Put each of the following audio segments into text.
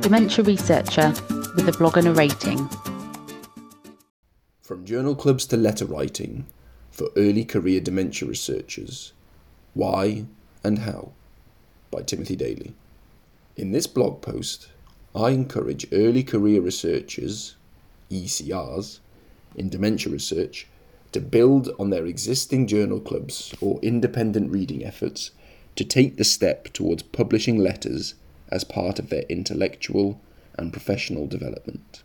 dementia researcher with a blog and a rating. From journal clubs to letter writing for early career dementia researchers Why and How by Timothy Daly. In this blog post, I encourage early career researchers, ECRs, in dementia research to build on their existing journal clubs or independent reading efforts to take the step towards publishing letters as part of their intellectual and professional development.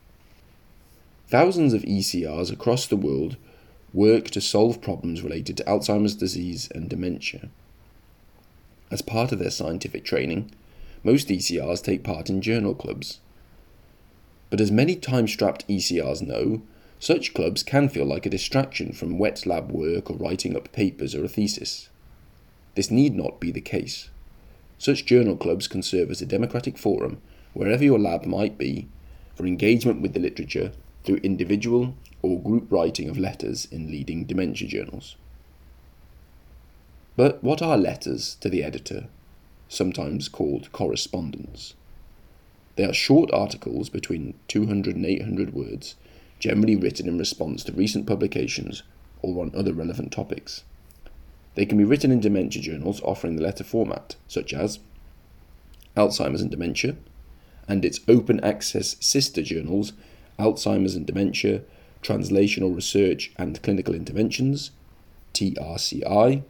Thousands of ECRs across the world work to solve problems related to Alzheimer's disease and dementia. As part of their scientific training, most ECRs take part in journal clubs. But as many time strapped ECRs know, such clubs can feel like a distraction from wet lab work or writing up papers or a thesis. This need not be the case. Such journal clubs can serve as a democratic forum, wherever your lab might be, for engagement with the literature through individual or group writing of letters in leading dementia journals. But what are letters to the editor, sometimes called correspondence? They are short articles between 200 and 800 words, generally written in response to recent publications or on other relevant topics. They can be written in dementia journals offering the letter format, such as Alzheimer's and Dementia, and its open access sister journals, Alzheimer's and Dementia, Translational Research and Clinical Interventions, TRCI,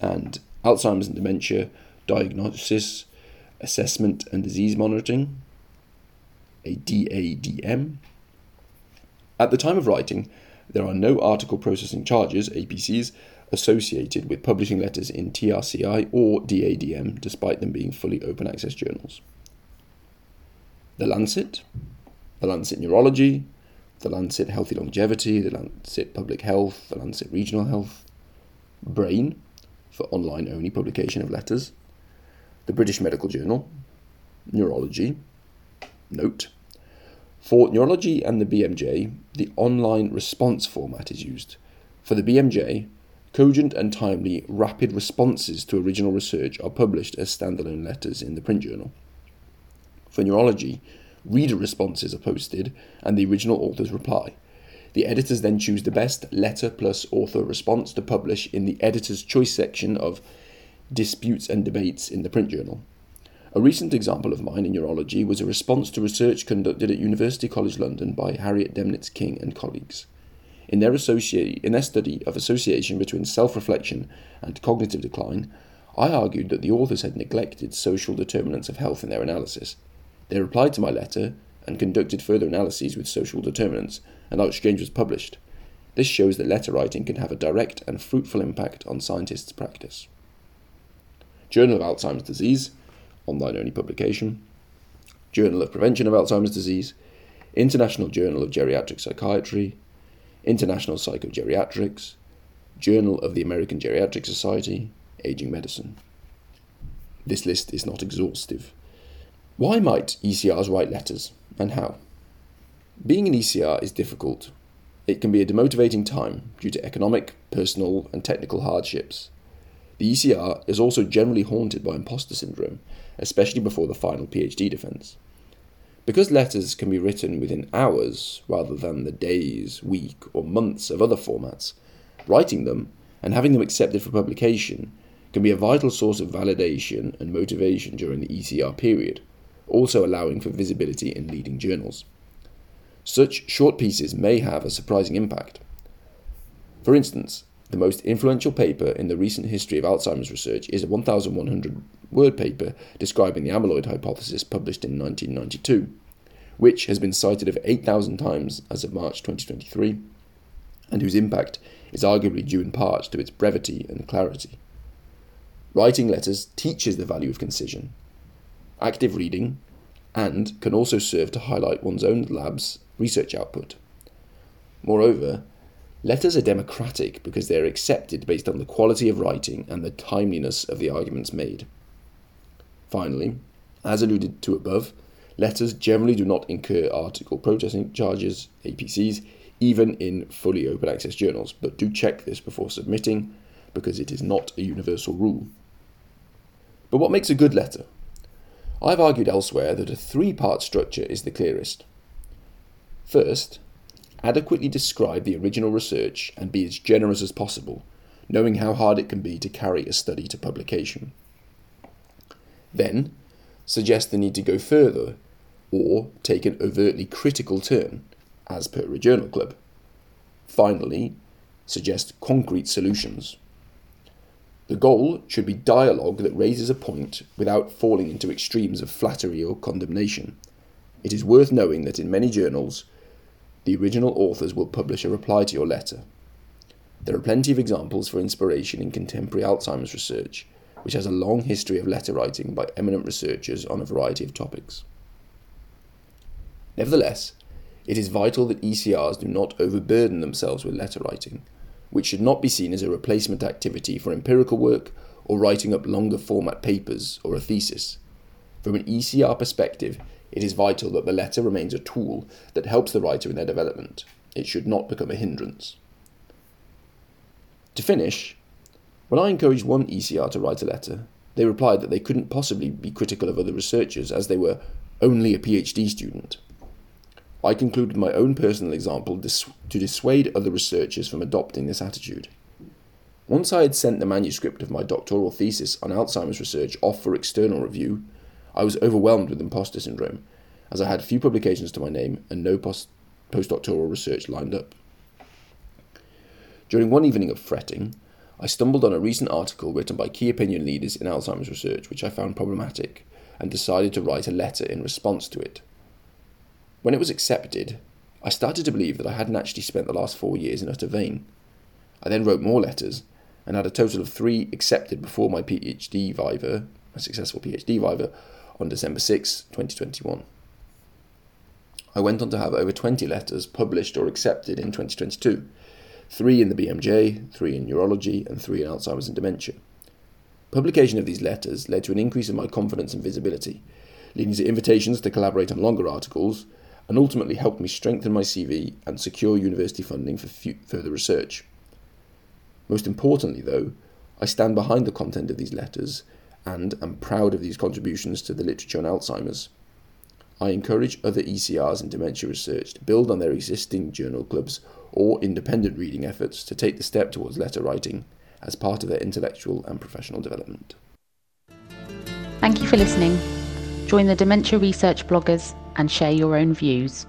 and Alzheimer's and Dementia, Diagnosis, Assessment and Disease Monitoring, a DADM. At the time of writing, there are no article processing charges, APCs, associated with publishing letters in TRCI or DADM, despite them being fully open access journals. The Lancet, the Lancet Neurology, the Lancet Healthy Longevity, the Lancet Public Health, the Lancet Regional Health, Brain, for online only publication of letters, the British Medical Journal, Neurology, Note. For Neurology and the BMJ, the online response format is used. For the BMJ, Cogent and timely, rapid responses to original research are published as standalone letters in the print journal. For neurology, reader responses are posted and the original authors reply. The editors then choose the best letter plus author response to publish in the editor's choice section of disputes and debates in the print journal. A recent example of mine in neurology was a response to research conducted at University College London by Harriet Demnitz King and colleagues. In their, in their study of association between self reflection and cognitive decline, I argued that the authors had neglected social determinants of health in their analysis. They replied to my letter and conducted further analyses with social determinants, and our exchange was published. This shows that letter writing can have a direct and fruitful impact on scientists' practice. Journal of Alzheimer's Disease, online only publication. Journal of Prevention of Alzheimer's Disease, International Journal of Geriatric Psychiatry, International Psychogeriatrics, Journal of the American Geriatric Society, Aging Medicine. This list is not exhaustive. Why might ECRs write letters, and how? Being an ECR is difficult. It can be a demotivating time due to economic, personal, and technical hardships. The ECR is also generally haunted by imposter syndrome, especially before the final PhD defense. Because letters can be written within hours rather than the days, week, or months of other formats, writing them and having them accepted for publication can be a vital source of validation and motivation during the ECR period, also allowing for visibility in leading journals. Such short pieces may have a surprising impact. For instance, the most influential paper in the recent history of Alzheimer's research is a 1,100 word paper describing the amyloid hypothesis published in 1992, which has been cited over 8,000 times as of March 2023, and whose impact is arguably due in part to its brevity and clarity. Writing letters teaches the value of concision, active reading, and can also serve to highlight one's own lab's research output. Moreover, Letters are democratic because they are accepted based on the quality of writing and the timeliness of the arguments made. Finally, as alluded to above, letters generally do not incur article processing charges, APCs, even in fully open access journals, but do check this before submitting because it is not a universal rule. But what makes a good letter? I've argued elsewhere that a three part structure is the clearest. First, adequately describe the original research and be as generous as possible, knowing how hard it can be to carry a study to publication. Then, suggest the need to go further or take an overtly critical turn, as per a journal club. Finally, suggest concrete solutions. The goal should be dialogue that raises a point without falling into extremes of flattery or condemnation. It is worth knowing that in many journals, the original authors will publish a reply to your letter. There are plenty of examples for inspiration in contemporary Alzheimer's research, which has a long history of letter writing by eminent researchers on a variety of topics. Nevertheless, it is vital that ECRs do not overburden themselves with letter writing which should not be seen as a replacement activity for empirical work or writing up longer format papers or a thesis. From an ECR perspective, it is vital that the letter remains a tool that helps the writer in their development. It should not become a hindrance. To finish, when I encouraged one ECR to write a letter, they replied that they couldn't possibly be critical of other researchers as they were only a PhD student. I concluded my own personal example to dissuade other researchers from adopting this attitude. Once I had sent the manuscript of my doctoral thesis on Alzheimer's research off for external review, I was overwhelmed with imposter syndrome, as I had few publications to my name and no post- postdoctoral research lined up. During one evening of fretting, I stumbled on a recent article written by key opinion leaders in Alzheimer's research which I found problematic and decided to write a letter in response to it. When it was accepted, I started to believe that I hadn't actually spent the last four years in utter vain. I then wrote more letters and had a total of three accepted before my PhD viva, my successful PhD viva, on December 6, 2021. I went on to have over 20 letters published or accepted in 2022 three in the BMJ, three in neurology, and three in Alzheimer's and dementia. Publication of these letters led to an increase in my confidence and visibility, leading to invitations to collaborate on longer articles, and ultimately helped me strengthen my CV and secure university funding for further research. Most importantly, though, I stand behind the content of these letters and am proud of these contributions to the literature on Alzheimer's. I encourage other ECRs in dementia research to build on their existing journal clubs or independent reading efforts to take the step towards letter writing as part of their intellectual and professional development. Thank you for listening. Join the Dementia Research bloggers and share your own views.